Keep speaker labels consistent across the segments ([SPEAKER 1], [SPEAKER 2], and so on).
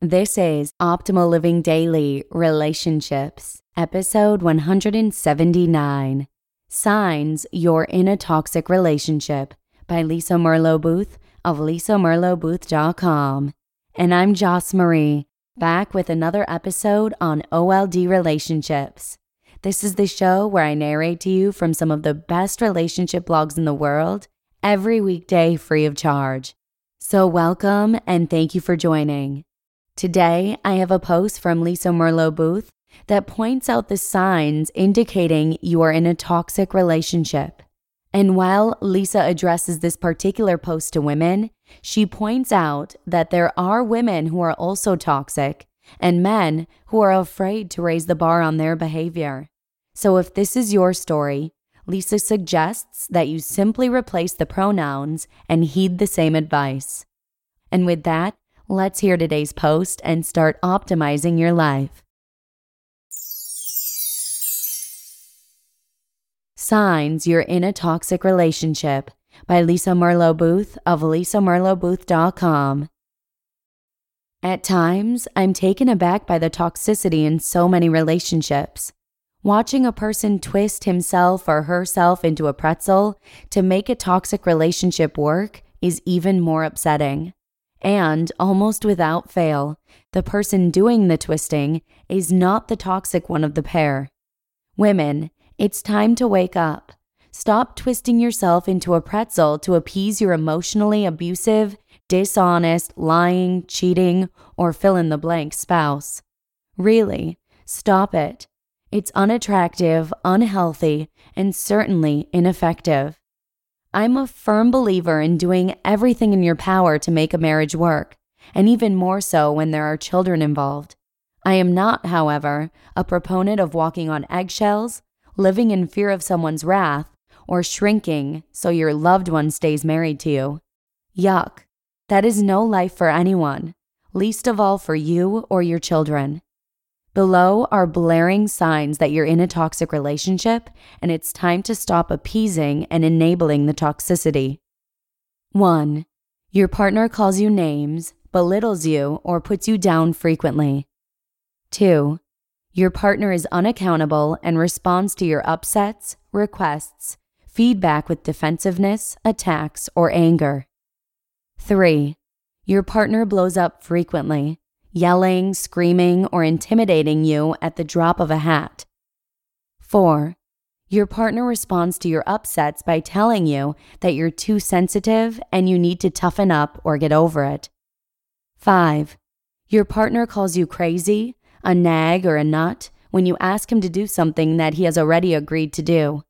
[SPEAKER 1] This is Optimal Living Daily Relationships, episode 179 Signs You're in a Toxic Relationship by Lisa Merlo Booth of lisamerlobooth.com. And I'm Joss Marie, back with another episode on OLD relationships. This is the show where I narrate to you from some of the best relationship blogs in the world every weekday free of charge. So, welcome and thank you for joining. Today, I have a post from Lisa Merlo Booth that points out the signs indicating you are in a toxic relationship. And while Lisa addresses this particular post to women, she points out that there are women who are also toxic and men who are afraid to raise the bar on their behavior. So if this is your story, Lisa suggests that you simply replace the pronouns and heed the same advice. And with that, Let's hear today's post and start optimizing your life. Signs You're in a Toxic Relationship by Lisa Merlo Booth of lisamerlobooth.com. At times, I'm taken aback by the toxicity in so many relationships. Watching a person twist himself or herself into a pretzel to make a toxic relationship work is even more upsetting. And almost without fail, the person doing the twisting is not the toxic one of the pair. Women, it's time to wake up. Stop twisting yourself into a pretzel to appease your emotionally abusive, dishonest, lying, cheating, or fill in the blank spouse. Really, stop it. It's unattractive, unhealthy, and certainly ineffective. I'm a firm believer in doing everything in your power to make a marriage work, and even more so when there are children involved. I am not, however, a proponent of walking on eggshells, living in fear of someone's wrath, or shrinking so your loved one stays married to you. Yuck. That is no life for anyone, least of all for you or your children. Below are blaring signs that you're in a toxic relationship and it's time to stop appeasing and enabling the toxicity. 1. Your partner calls you names, belittles you, or puts you down frequently. 2. Your partner is unaccountable and responds to your upsets, requests, feedback with defensiveness, attacks, or anger. 3. Your partner blows up frequently, yelling, screaming, or intimidating you at the drop of a hat. 4. Your partner responds to your upsets by telling you that you're too sensitive and you need to toughen up or get over it. 5. Your partner calls you crazy, a nag, or a nut when you ask him to do something that he has already agreed to do.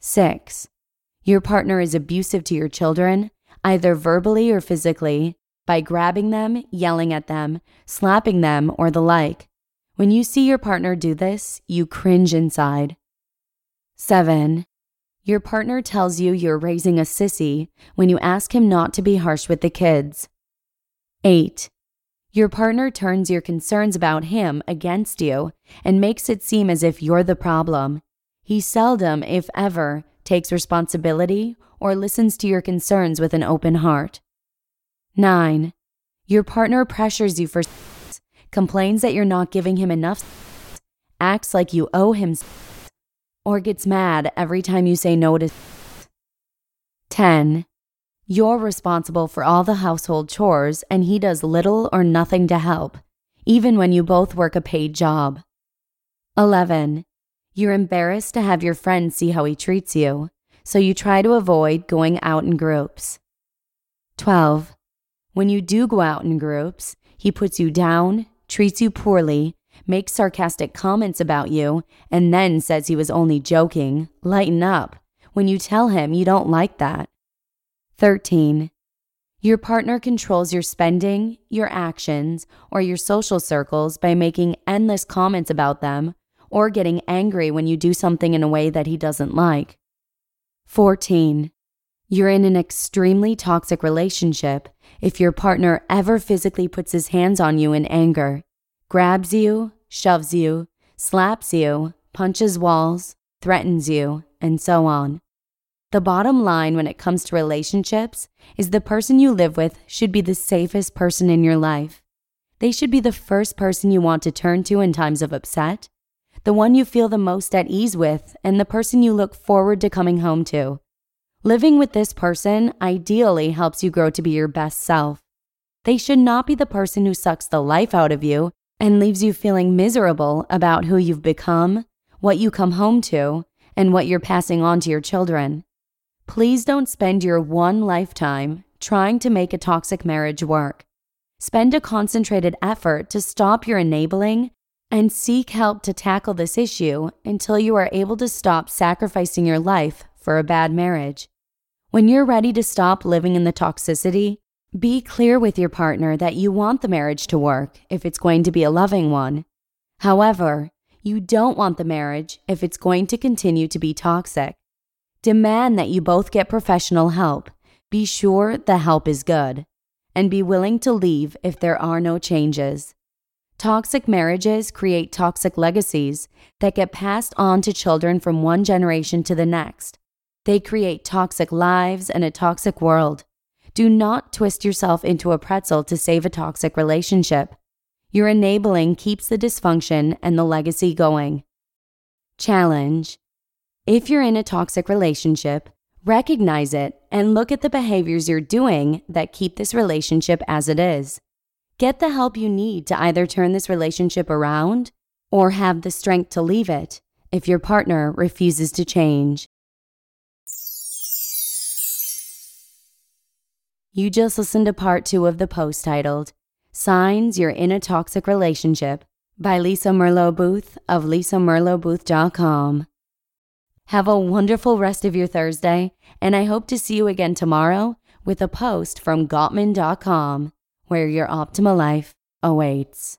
[SPEAKER 1] 6. Your partner is abusive to your children, either verbally or physically, by grabbing them, yelling at them, slapping them, or the like. When you see your partner do this, you cringe inside. 7. Your partner tells you you're raising a sissy when you ask him not to be harsh with the kids. 8. Your partner turns your concerns about him against you and makes it seem as if you're the problem. He seldom, if ever, takes responsibility or listens to your concerns with an open heart. 9. Your partner pressures you for complains that you're not giving him enough acts like you owe him or gets mad every time you say no to 10. You're responsible for all the household chores and he does little or nothing to help, even when you both work a paid job. 11. You're embarrassed to have your friends see how he treats you, so you try to avoid going out in groups. 12. When you do go out in groups, he puts you down, treats you poorly, makes sarcastic comments about you, and then says he was only joking. Lighten up when you tell him you don't like that. 13. Your partner controls your spending, your actions, or your social circles by making endless comments about them or getting angry when you do something in a way that he doesn't like. 14. You're in an extremely toxic relationship if your partner ever physically puts his hands on you in anger, grabs you, shoves you, slaps you, punches walls, threatens you, and so on. The bottom line when it comes to relationships is the person you live with should be the safest person in your life. They should be the first person you want to turn to in times of upset, the one you feel the most at ease with, and the person you look forward to coming home to. Living with this person ideally helps you grow to be your best self. They should not be the person who sucks the life out of you and leaves you feeling miserable about who you've become, what you come home to, and what you're passing on to your children. Please don't spend your one lifetime trying to make a toxic marriage work. Spend a concentrated effort to stop your enabling and seek help to tackle this issue until you are able to stop sacrificing your life for a bad marriage. When you're ready to stop living in the toxicity, be clear with your partner that you want the marriage to work if it's going to be a loving one. However, you don't want the marriage if it's going to continue to be toxic. Demand that you both get professional help. Be sure the help is good. And be willing to leave if there are no changes. Toxic marriages create toxic legacies that get passed on to children from one generation to the next. They create toxic lives and a toxic world. Do not twist yourself into a pretzel to save a toxic relationship. Your enabling keeps the dysfunction and the legacy going. Challenge if you're in a toxic relationship, recognize it and look at the behaviors you're doing that keep this relationship as it is. Get the help you need to either turn this relationship around or have the strength to leave it if your partner refuses to change. You just listened to part two of the post titled Signs You're in a Toxic Relationship by Lisa Merlo Booth of lisamerlobooth.com. Have a wonderful rest of your Thursday, and I hope to see you again tomorrow with a post from Gottman.com where your optimal life awaits.